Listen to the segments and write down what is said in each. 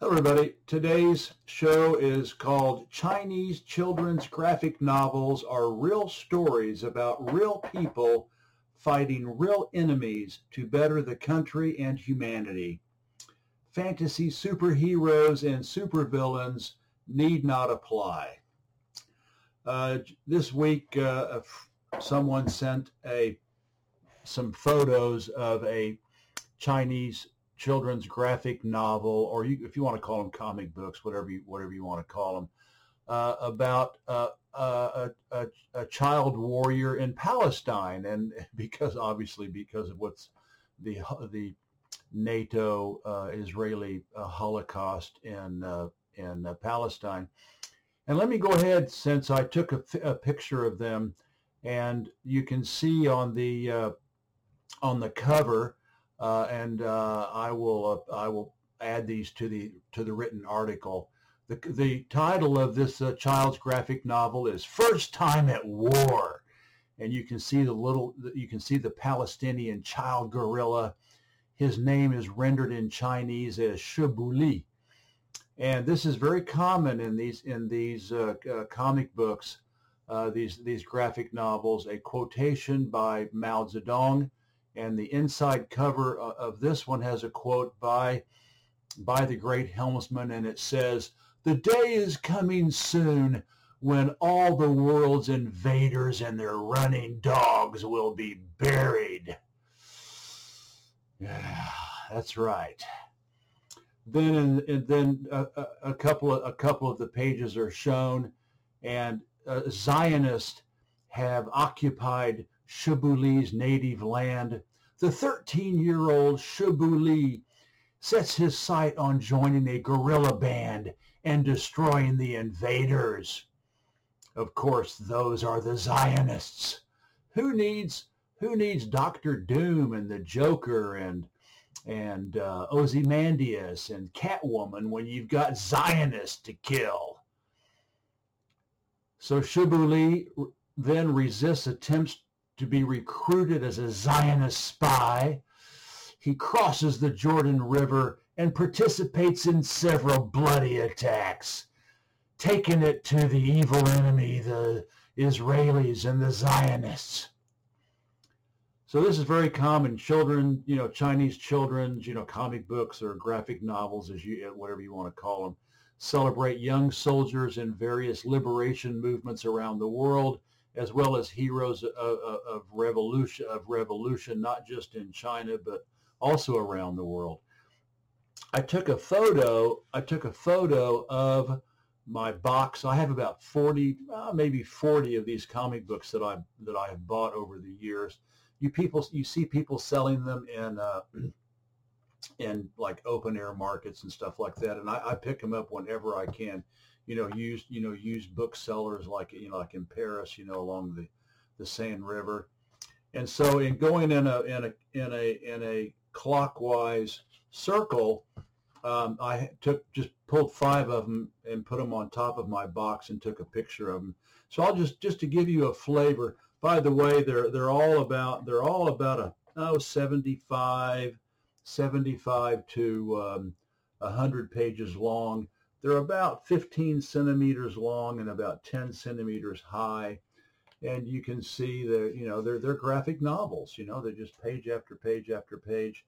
Hello, everybody. Today's show is called Chinese Children's Graphic Novels Are Real Stories About Real People Fighting Real Enemies to Better the Country and Humanity. Fantasy superheroes and supervillains need not apply. Uh, this week, uh, someone sent a some photos of a Chinese children's graphic novel, or you, if you want to call them comic books, whatever you, whatever you want to call them, uh, about uh, uh, a, a, a, child warrior in Palestine, and because obviously because of what's the the NATO uh, Israeli uh, Holocaust in uh, in Palestine. And let me go ahead since I took a, a picture of them, and you can see on the on the cover and uh, I will uh, I will add these to the to the written article. The the title of this uh, child's graphic novel is First Time at War, and you can see the little you can see the Palestinian child guerrilla. His name is rendered in Chinese as Shi Buli, and this is very common in these in these uh, uh, comic books. these these graphic novels, a quotation by Mao Zedong, and the inside cover of this one has a quote by by the great helmsman, and it says, "The day is coming soon." When all the world's invaders and their running dogs will be buried. Yeah, that's right. Then, and then a, a, couple of a couple of the pages are shown, and uh, Zionists have occupied Shi Buli's native land. The 13-year-old Shi Buli sets his sight on joining a guerrilla band and destroying the invaders. Of course, those are the Zionists. Who needs who needs Doctor Doom and the Joker and and uh, Ozymandias and Catwoman when you've got Zionists to kill? So Shi Buli then resists attempts to be recruited as a Zionist spy. He crosses the Jordan River and participates in several bloody attacks, taking it to the evil enemy, the Israelis and the Zionists. So this is very common. Children, you know, Chinese children's, you know, comic books or graphic novels, as you, whatever you want to call them, celebrate young soldiers in various liberation movements around the world as well as heroes of, of, revolution of revolution, not just in China but also around the world. I took a photo. I took a photo of my box. I have about forty, uh, maybe forty of these comic books that I that I have bought over the years. You people, you see people selling them in. Uh, in like open air markets and stuff like that, and I, I pick them up whenever I can you know, used, you know, used booksellers like, you know, like in Paris, you know, along the, the Seine River. And so in going in a, in a, in a, in a clockwise circle, um, I took, just pulled five of them and put them on top of my box and took a picture of them. So I'll just, just to give you a flavor, by the way, they're, they're all about, they're all about a, oh, 75, 75 to um, 100 pages long. They're about 15 centimeters long and about 10 centimeters high. And you can see that, you know, they're, they're graphic novels, you know, they're just page after page after page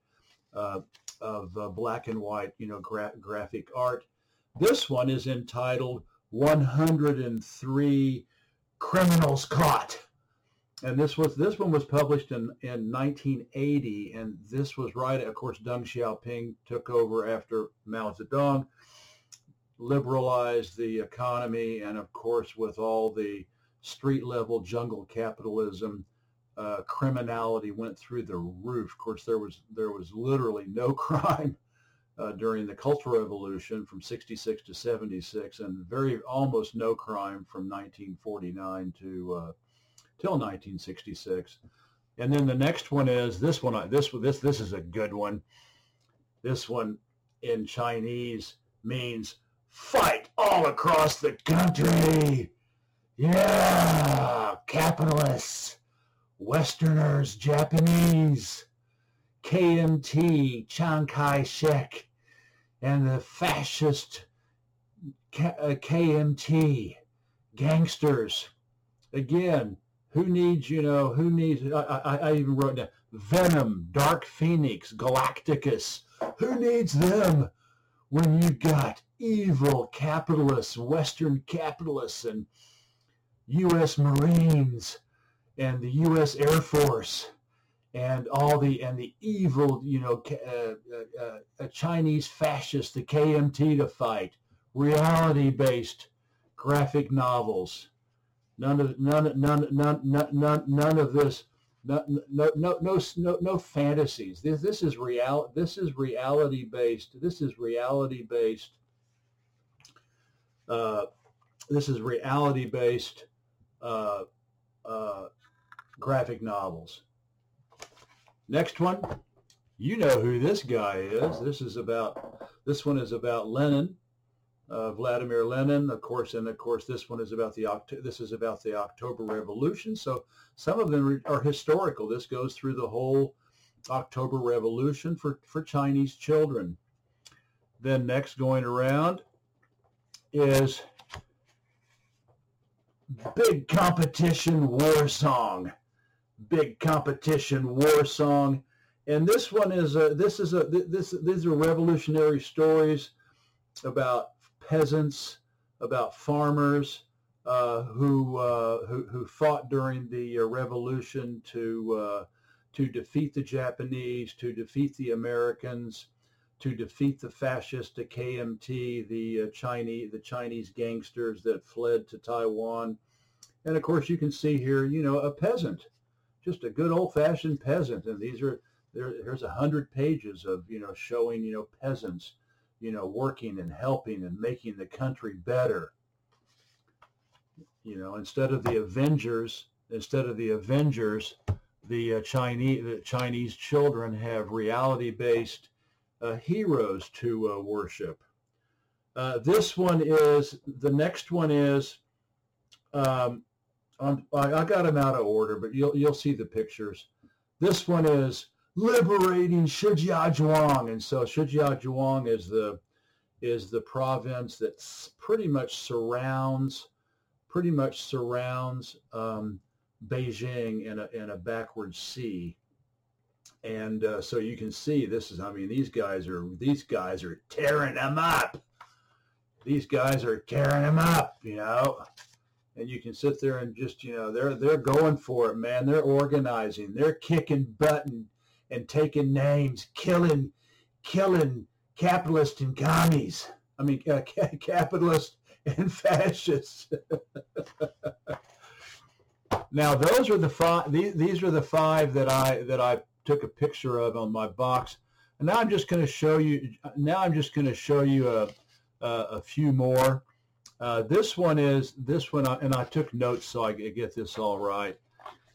uh, of uh, black and white, you know, gra- graphic art. This one is entitled 103 Criminals Caught. And this was this one was published in, in 1980, and this was right. Of course, Deng Xiaoping took over after Mao Zedong, liberalized the economy, and of course, with all the street level jungle capitalism, uh, criminality went through the roof. Of course, there was there was literally no crime uh, during the Cultural Revolution from 66 to 76, and very almost no crime from 1949 to uh, till 1966. And then the next one is this one. This this this is a good one. This one in Chinese means fight all across the country. Yeah, capitalists, Westerners, Japanese, KMT, Chiang Kai-shek. and the fascist KMT uh, gangsters. Again, who needs, you know, who needs, I, I, I even wrote down Venom, Dark Phoenix, Galacticus. Who needs them when you got evil capitalists, Western capitalists, and U.S. Marines and the U.S. Air Force and all the and the evil, you know, uh, uh, uh, Chinese fascists, the KMT to fight, reality-based graphic novels. None of none none none none none, none of this. No, no, no, no, no, fantasies. This, this is real. This is reality based. This is reality based. Uh, this is reality based uh, uh, graphic novels. Next one, you know who this guy is. This is about, this one is about Lenin, uh, Vladimir Lenin, of course, and of course this one is about the, Oct- this is about the October Revolution. So some of them are historical. This goes through the whole October Revolution for, for Chinese children. Then next going around is Big Competition War Song big competition war song. And this one is a, this is a this these are revolutionary stories about peasants, about farmers uh, who, uh, who who fought during the uh, revolution to uh, to defeat the Japanese, to defeat the Americans, to defeat the fascist, the KMT, the uh, Chinese the Chinese gangsters that fled to Taiwan. And of course, you can see here, you know, a peasant just a good old-fashioned peasant. And these are there. There's a hundred pages of you know showing you know peasants, you know, working and helping and making the country better. You know, instead of the Avengers, instead of the Avengers, the uh, Chinese the Chinese children have reality-based uh, heroes to uh, worship. Uh, this one is the next one is um, I, I got them out of order, but you'll you'll see the pictures. This one is liberating Shijiazhuang, and so Shijiazhuang is the is the province that pretty much surrounds pretty much surrounds um, Beijing in a in a backward sea, and uh, so you can see this is I mean these guys are these guys are tearing them up. These guys are tearing them up, you know and you can sit there and just you know they're they're going for it, man. They're organizing, they're kicking butt and, and taking names, killing killing capitalists and commies. I mean, uh, capitalists and fascists. now, those are the five. These, these are the five that I that I took a picture of on my box. And now I'm just going to show you. Now I'm just going to show you a, a, a few more. Uh, this one is this one, and I took notes so I get this all right.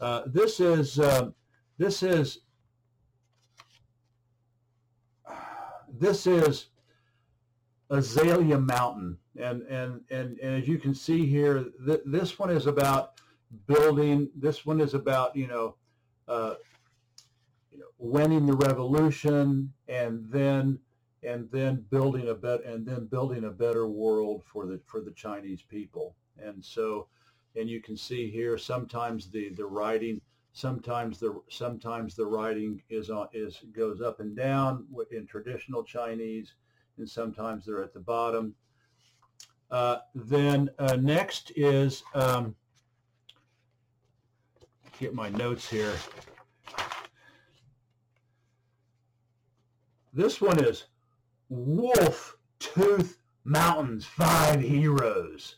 Uh, this is um, this is this is Azalea Mountain, and and and, and as you can see here, th this one is about building. This one is about you know, uh, you know winning the revolution, and then and then building a bet and then building a better world for the for the Chinese people. And so, and you can see here sometimes the the writing sometimes the sometimes the writing is on is goes up and down in traditional Chinese, and sometimes they're at the bottom. Uh, then uh, next is um, get my notes here. This one is Wolf Tooth Mountains, five heroes.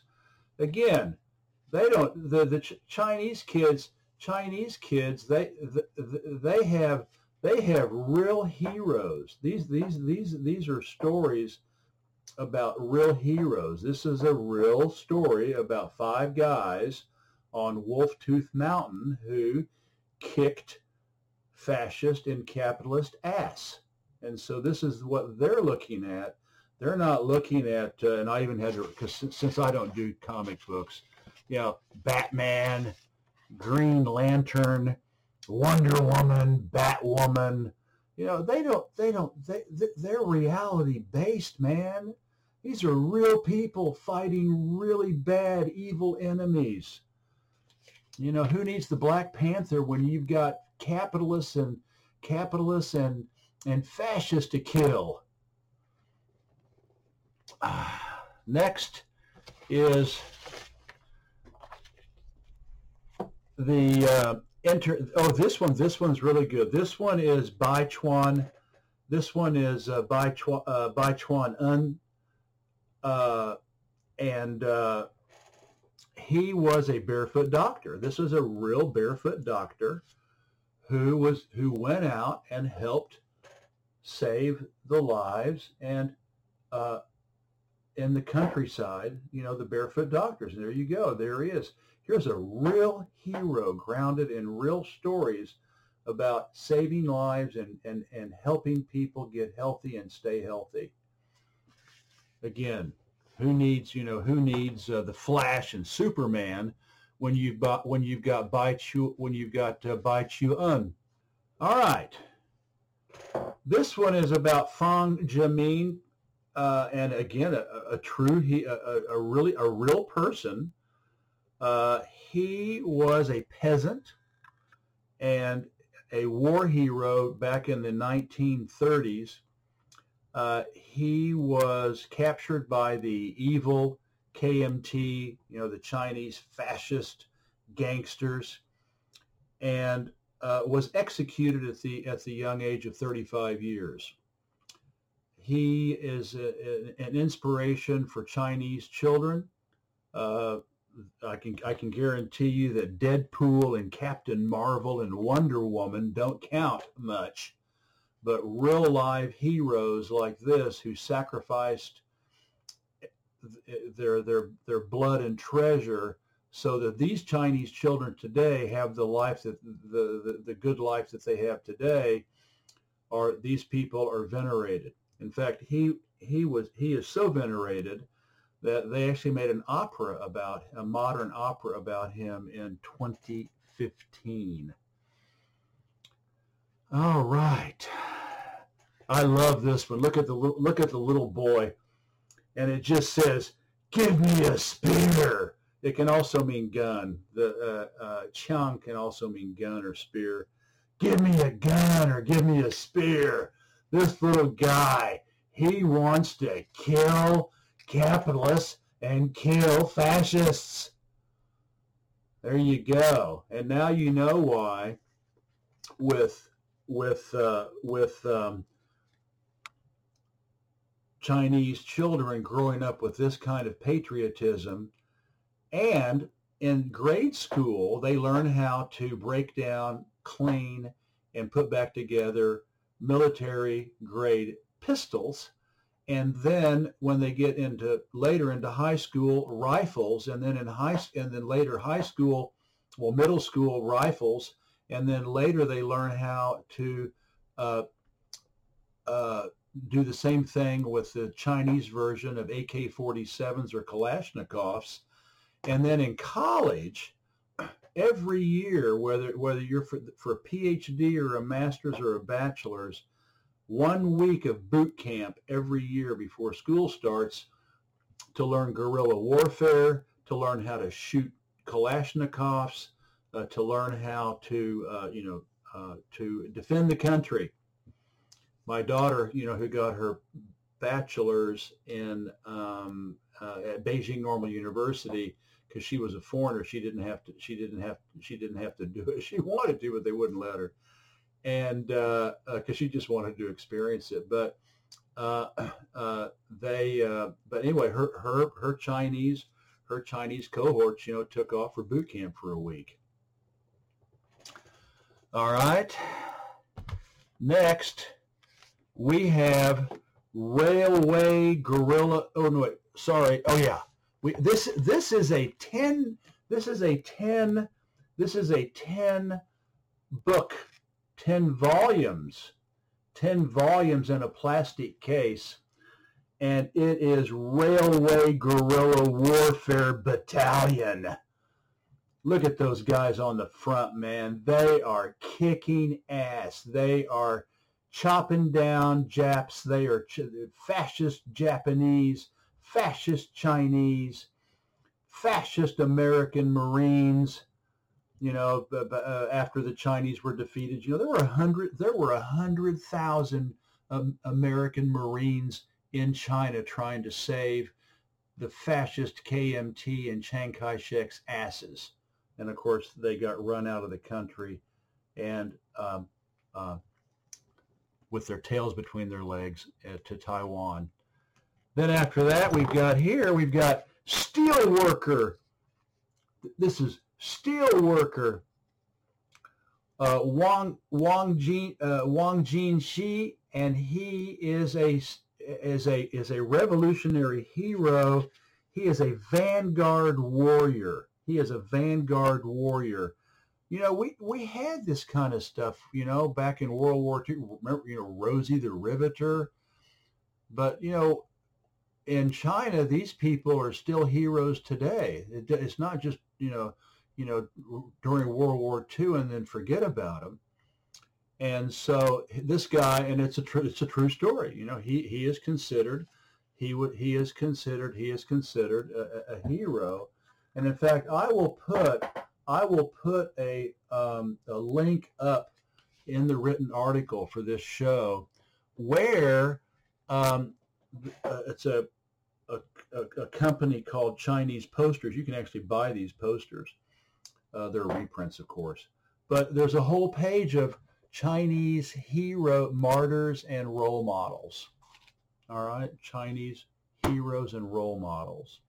Again, they don't, the, the Chinese kids, Chinese kids, they, they have, they have real heroes. These, these, these, these are stories about real heroes. This is a real story about five guys on Wolf Tooth Mountain who kicked fascist and capitalist ass. And so this is what they're looking at. They're not looking at, uh, and I even had to, because since I don't do comic books, you know, Batman, Green Lantern, Wonder Woman, Batwoman, You know, they don't, they don't, they, they're reality based, man. These are real people fighting really bad, evil enemies. You know, who needs the Black Panther when you've got capitalists and capitalists and and fascists to kill? next is the uh, enter. Oh, this one. This one's really good. This one is Bai Chuan. This one is uh, Bai Chuan, uh, Bai Chuan Un, uh, and uh, he was a barefoot doctor. This is a real barefoot doctor who was who went out and helped save the lives and uh, in the countryside, you know, the barefoot doctors. And there you go. There he is. Here's a real hero grounded in real stories about saving lives and, and, and helping people get healthy and stay healthy. Again, who needs, you know, who needs uh, the Flash and Superman when you've got when you've got Bai Chu when you've got uh, Bai Chu Un. All right. This one is about Fang Zhimin, uh, and again, a, a true, he, a, a, really, a real person uh, he was a peasant and a war hero back in the 1930s. Uh, he was captured by the evil KMT, you know, the Chinese fascist gangsters, and uh, was executed at the at the young age of 35 years. He is a, a, an inspiration for Chinese children. Uh, I can I can guarantee you that Deadpool and Captain Marvel and Wonder Woman don't count much, but real live heroes like this who sacrificed their their their blood and treasure so that these Chinese children today have the life that the, the, the good life that they have today are these people are venerated. In fact, he he was he is so venerated that they actually made an opera about a modern opera about him in 2015. All right. I love this one. Look at the look at the little boy, and it just says, "Give me a spear." It can also mean gun. The uh, uh, chang can also mean gun or spear. Give me a gun or give me a spear. This little guy, he wants to kill capitalists and kill fascists. There you go. And now you know why with with uh, with um, Chinese children growing up with this kind of patriotism and in grade school they learn how to break down, clean, and put back together military grade pistols and then when they get into later into high school rifles and then in high and then later high school well middle school rifles and then later they learn how to uh, uh, do the same thing with the Chinese version of AK-47s or Kalashnikovs. And then in college every year whether whether you're for, for a PhD or a master's or a bachelor's one week of boot camp every year before school starts to learn guerrilla warfare, to learn how to shoot Kalashnikovs, uh, to learn how to, uh, you know, uh, to defend the country. My daughter, you know, who got her bachelor's in um, uh, at Beijing Normal University because she was a foreigner, she didn't have to. She didn't have. She didn't have to do it. She wanted to, but they wouldn't let her and because uh, uh, she just wanted to experience it. But uh, uh, they, but anyway, her her her Chinese her Chinese cohorts, you know, took off for boot camp for a week. All right. Next, we have railway guerrilla. Oh no, wait, sorry. Oh yeah, we this this is a ten. This is a ten. This is a ten book 10 volumes, 10 volumes in a plastic case. And it is Railway Guerrilla Warfare Battalion. Look at those guys on the front, man. They are kicking ass. They are chopping down Japs. They are ch- fascist Japanese, fascist Chinese, fascist American Marines. You know, uh, after the Chinese were defeated, you know there were a hundred. There were a hundred thousand um, American Marines in China trying to save the fascist KMT and Chiang Kai-shek's asses. And of course, they got run out of the country and um, uh, with their tails between their legs uh, to Taiwan. Then after that, we've got here, we've got steel worker. This is steel worker. Uh, Wang Wang Jin uh, Wang Jin Shi, and he is a is a is a revolutionary hero. He is a vanguard warrior. He is a vanguard warrior. You know, we, we had this kind of stuff, you know, back in World War II. Remember, you know, Rosie the Riveter. But, you know, in China, these people are still heroes today. It, it's not just, you know, you know, during World War II and then forget about him. And so this guy, and it's a tr- it's a true story. You know, he he is considered he would he is considered he is considered a, a hero. And in fact, I will put I will put a um, a link up in the written article for this show where um, uh, it's a, a, a company called Chinese Posters. You can actually buy these posters. Uh, they're reprints, of course. But there's a whole page of Chinese hero martyrs and role models. All right, Chinese heroes and role models.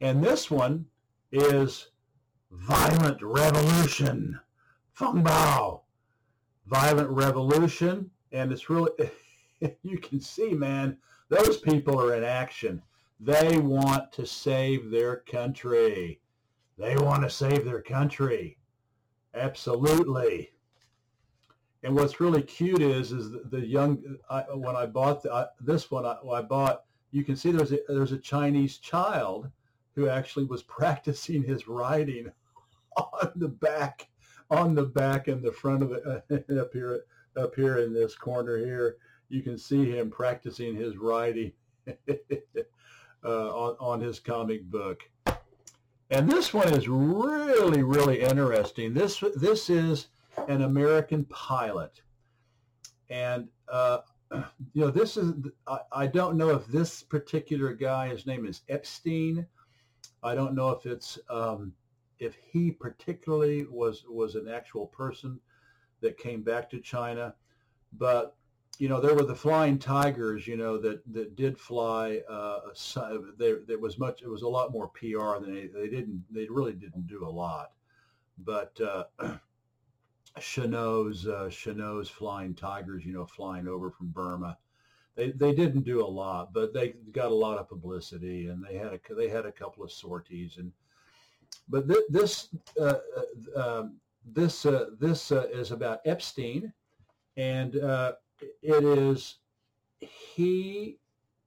And this one is Violent Revolution, Feng Bao. Violent Revolution, and it's really, you can see, man, those people are in action. They want to save their country. They want to save their country. Absolutely. And what's really cute is is the, young I, when I bought the, I, this one I, I, bought you can see there's a there's a Chinese child who actually was practicing his writing on the back on the back and the front of it uh, up here up here in this corner here you can see him practicing his writing uh, on, on his comic book and this one is really, really interesting. This this is an American pilot, and uh, you know this is I, I, don't know if this particular guy his name is Epstein. I don't know if it's um, if he particularly was was an actual person that came back to China, but you know, there were the flying tigers, you know, that, that did fly. Uh, there, was much, it was a lot more PR than they, they didn't, they really didn't do a lot. But uh, Chennault's, uh, flying tigers, you know, flying over from Burma, they, they didn't do a lot, but they got a lot of publicity and they had a, they had a couple of sorties. And, but th- this, uh, uh, um, this, uh, this is about Epstein and it is he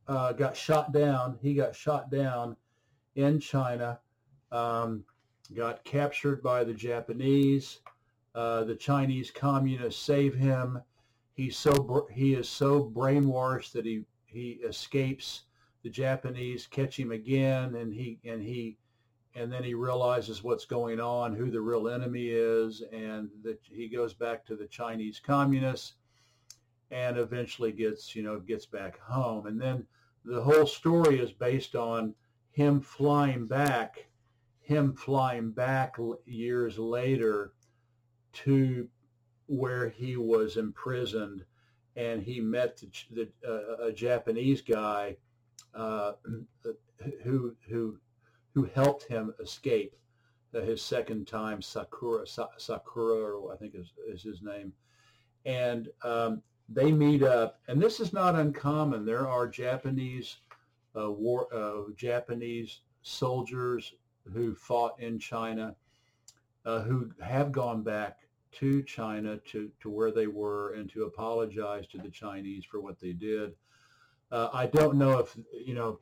uh, got shot down. He got shot down in China, um, got captured by the Japanese. Uh, the Chinese communists save him. He's so he is so brainwashed that he he escapes. The Japanese catch him again, and he and he and then he realizes what's going on, who the real enemy is, and that he goes back to the Chinese communists and eventually gets, you know, gets back home. And then the whole story is based on him flying back, him flying back years later to where he was imprisoned and he met the, the, uh, a Japanese guy uh, who who who helped him escape uh, his second time Sakura Sa- Sakura I think is, is his name and um, they meet up, and this is not uncommon. There are Japanese uh, war, uh, Japanese soldiers who fought in China, uh, who have gone back to China to, to where they were and to apologize to the Chinese for what they did. Uh, I don't know if you know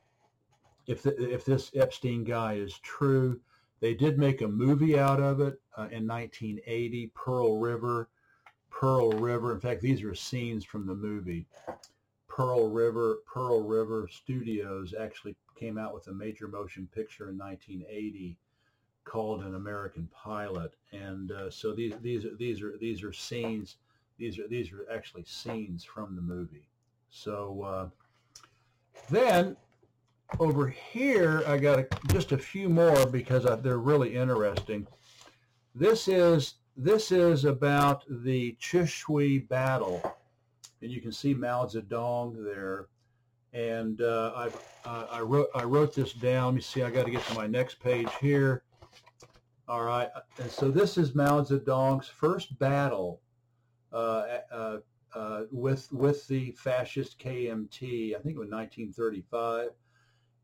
if the, if this Epstein guy is true. They did make a movie out of it uh, in 1980, Pearl River Pearl River. In fact, these are scenes from the movie. Pearl River, Pearl River Studios actually came out with a major motion picture in 1980 called An American Pilot, and uh, so these these are these are these are scenes. These are these are actually scenes from the movie. So uh, then over here, I got a, just a few more because I, they're really interesting. This is this is about the Chishui battle and you can see Mao Zedong there. And uh, I've, uh, I wrote I wrote this down. Let me see. I got to get to my next page here. All right. And so this is Mao Zedong's first battle uh, uh, uh with with the fascist KMT. I think it was 1935,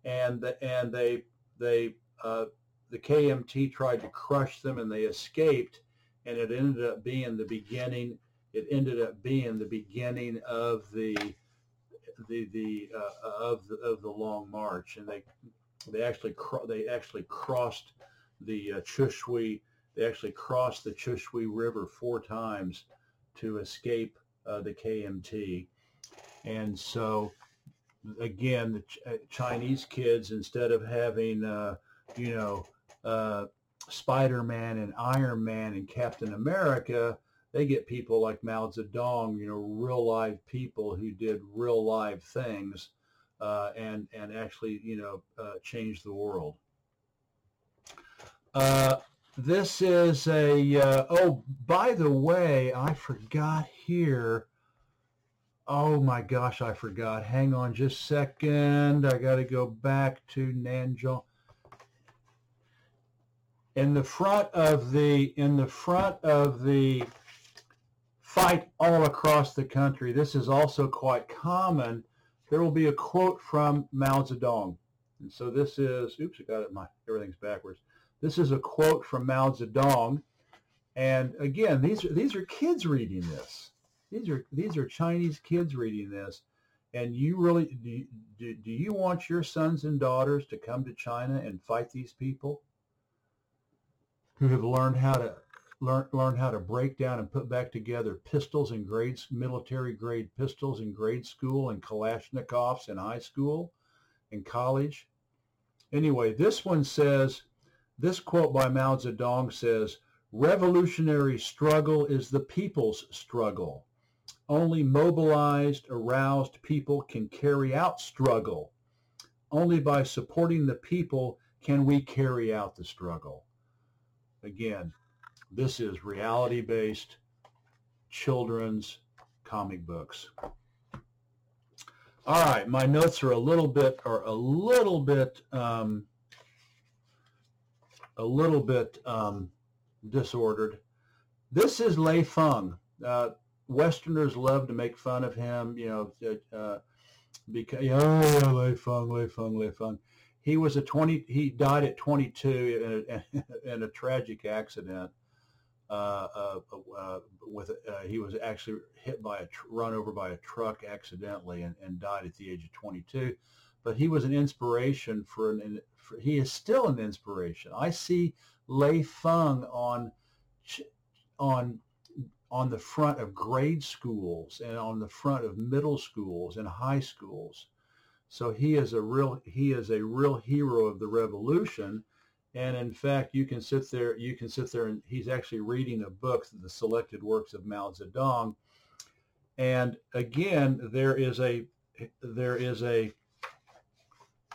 and the, and they they uh, the KMT tried to crush them, and they escaped, and it ended up being the beginning it ended up being the beginning of the the the uh, of the of the long march, and they they actually cro- they actually crossed the uh, Chishui. They actually crossed the Chishui River four times to escape uh, the KMT, and so again, the Ch- uh, Chinese kids instead of having uh, you know uh, Spider-Man and Iron Man and Captain America, they get people like Mao Zedong, you know, real live people who did real live things uh, and and actually, you know, uh, changed the world. Uh, this is a uh, oh, by the way, I forgot here. Oh my gosh, I forgot. Hang on just a second. I got to go back to Nanjong in the front of the in the front of the fight all across the country. This is also quite common. There will be a quote from Mao Zedong. And so this is, oops, I got it, my, everything's backwards. This is a quote from Mao Zedong. And again, these are, these are kids reading this. These are, these are Chinese kids reading this. And you really, do, do, do you want your sons and daughters to come to China and fight these people who have learned how to learn learn how to break down and put back together pistols in grades, military grade pistols in grade school and Kalashnikovs in high school and college. Anyway, this one says, this quote by Mao Zedong says, revolutionary struggle is the people's struggle. Only mobilized, aroused people can carry out struggle. Only by supporting the people can we carry out the struggle. Again, this is reality-based children's comic books. All right, my notes are a little bit are a little bit um, a little bit um, disordered. This is Lei Feng. Uh, Westerners love to make fun of him, you know, uh, because oh yeah, Lei Feng, Lei Feng, Lei Feng. He was a twenty. He died at 22 in a, in a tragic accident uh, uh, uh, with he was actually hit by a tr- run over by a truck accidentally and, and died at the age of 22. But he was an inspiration for an. For, he is still an inspiration. I see Lei Feng on on on the front of grade schools and on the front of middle schools and high schools. So he is a real he is a real hero of the revolution and in fact, you can sit there, you can sit there and he's actually reading a book, the selected works of Mao Zedong. And again, there is a, there is a,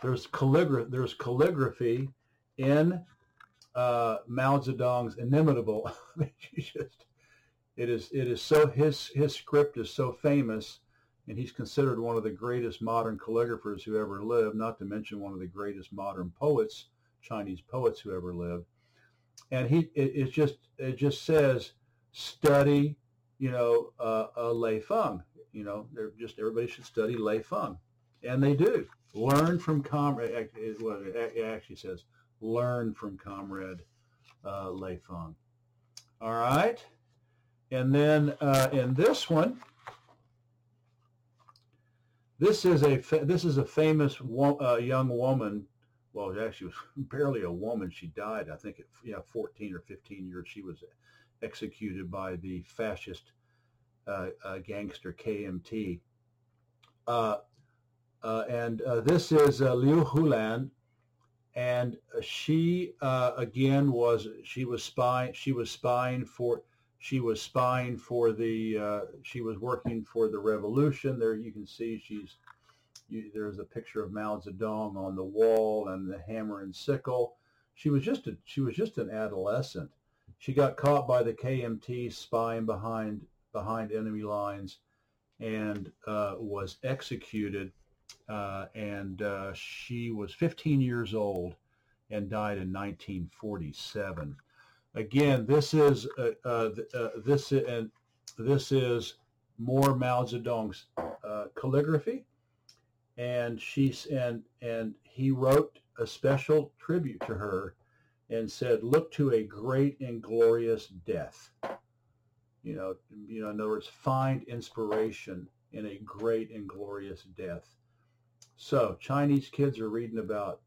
there's calligraphy, there's calligraphy in uh, Mao Zedong's inimitable. just, it is, it is so, his, his script is so famous and he's considered one of the greatest modern calligraphers who ever lived, not to mention one of the greatest modern poets Chinese poets who ever lived. And he, it, it just, it just says, study, you know, uh, uh, Lei Feng. You know, they're just everybody should study Lei Feng, and they do. Learn from comrade. What it actually says, learn from comrade uh, Lei Feng. All right, and then uh, in this one, this is a this is a famous wo- uh, young woman well, she was barely a woman. She died, I think, at yeah, 14 or 15 years. She was executed by the fascist uh, uh, gangster KMT. Uh, uh, and uh, this is Liu Hulan, and she again was she was spying she was spying for she was spying for the she was working for the revolution. There you can see she's you, there's a picture of Mao Zedong on the wall and the hammer and sickle. She was just a she was just an adolescent. She got caught by the KMT spying behind behind enemy lines and uh, was executed. Uh, and uh, she was 15 years old and died in 1947. Again, this is uh, uh, uh, this and this is more Mao Zedong's calligraphy, and she's and and he wrote a special tribute to her and said, "Look to a great and glorious death." You know, you know, in other words, find inspiration in a great and glorious death. So Chinese kids are reading about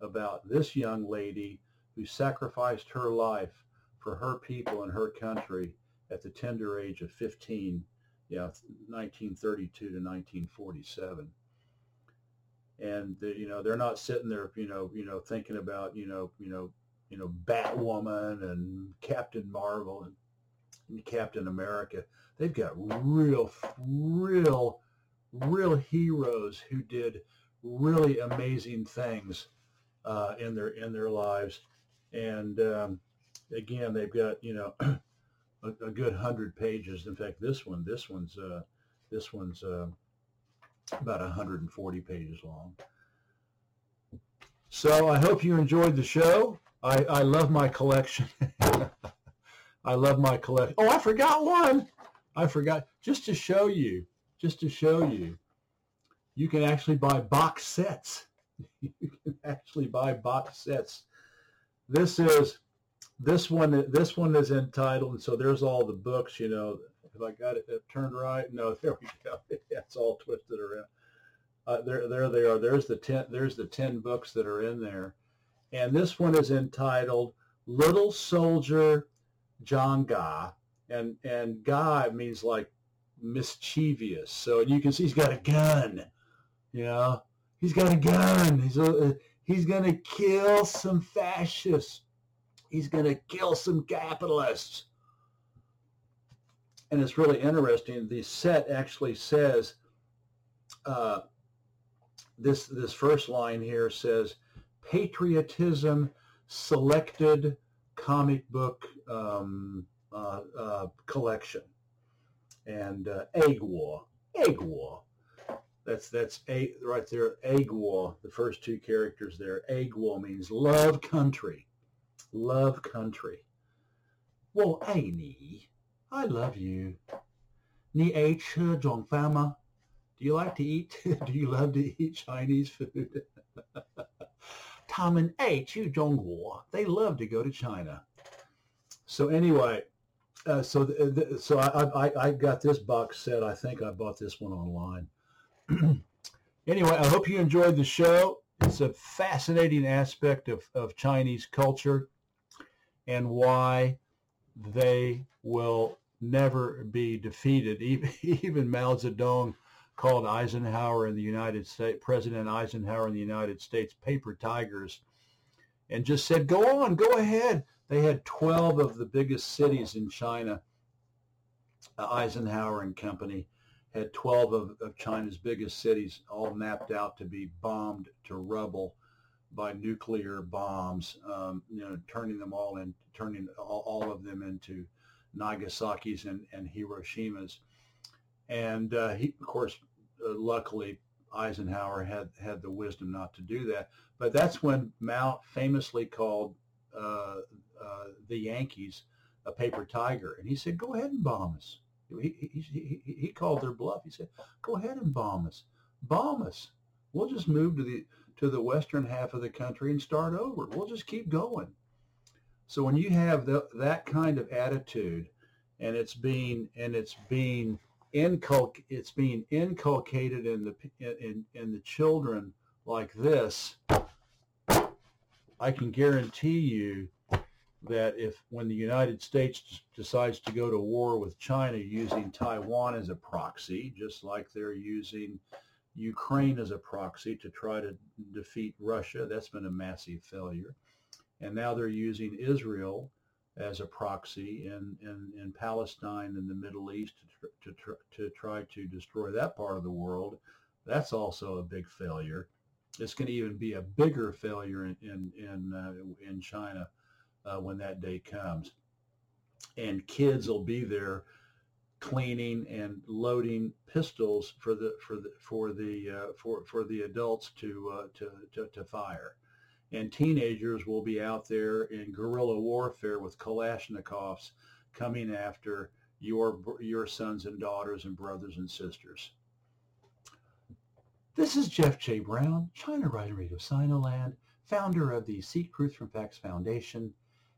about this young lady who sacrificed her life for her people and her country at the tender age of 15, yeah, 1932 to 1947. And the, you know they're not sitting there, you know, you know, thinking about you know, you know, you know, Batwoman and Captain Marvel and Captain America. They've got real, real, real heroes who did really amazing things uh, in their in their lives. And um, again, they've got you know a, a, good hundred pages. In fact, this one, this one's uh, this one's uh, about 140 pages long. So I hope you enjoyed the show. I, I love my collection. I love my collection. Oh, I forgot one. I forgot. Just to show you, just to show you, you can actually buy box sets. you can actually buy box sets. This is this one. This one is entitled, and so there's all the books. You know, if I got it turned right, no, there we go. it's all twisted around. Uh, there, there they are. There's the ten. There's the ten books that are in there, and this one is entitled "Little Soldier Zhang Ga, and and Ga means like mischievous. So you can see he's got a gun. You know, he's got a gun. He's a, he's gonna kill some fascists. He's gonna kill some capitalists. And it's really interesting. The set actually says uh, this this first line here says patriotism selected comic book um, uh, uh, collection. And uh, Egg War, Egg War. That's that's a right there. Agua, the first two characters there. Agua means love country, love country. Well, hey, ni, I love you. Ni a fama. Do you like to eat? Do you love to eat Chinese food? Tom and A chu zhongguo. They love to go to China. So anyway, uh, so the, the, so I, I I got this box set. I think I bought this one online anyway, I hope you enjoyed the show. It's a fascinating aspect of, of Chinese culture and why they will never be defeated. Even, even Mao Zedong called Eisenhower in the United States, President Eisenhower in the United States, paper tigers, and just said, go on, go ahead. They had 12 of the biggest cities in China. Uh, Eisenhower and company had 12 of, of China's biggest cities all mapped out to be bombed to rubble by nuclear bombs, um, you know, turning them all in, turning all, all of them into Nagasaki's and, and Hiroshima's. And uh, he, of course, uh, luckily Eisenhower had had the wisdom not to do that. But that's when Mao famously called uh, uh, the Yankees a paper tiger, and he said, "Go ahead and bomb us." He, he, he, he called their bluff. He said, "Go ahead and bomb us. Bomb us. We'll just move to the to the western half of the country and start over. We'll just keep going." So when you have the, that kind of attitude, and it's being and it's being inculc it's being inculcated in the in, in the children like this, I can guarantee you that if when the United States decides to go to war with China using Taiwan as a proxy, just like they're using Ukraine as a proxy to try to defeat Russia, that's been a massive failure. And now they're using Israel as a proxy in, in, in Palestine and the Middle East to, to, to try to destroy that part of the world. That's also a big failure. It's going to even be a bigger failure in in in, uh, in China uh, when that day comes. And kids will be there cleaning and loading pistols for the for the for the uh, for for the adults to, uh, to to to fire. And teenagers will be out there in guerrilla warfare with Kalashnikovs coming after your your sons and daughters and brothers and sisters. This is Jeff J. Brown, China Rising Radio Sinoland, founder of the Seek Truth from Facts Foundation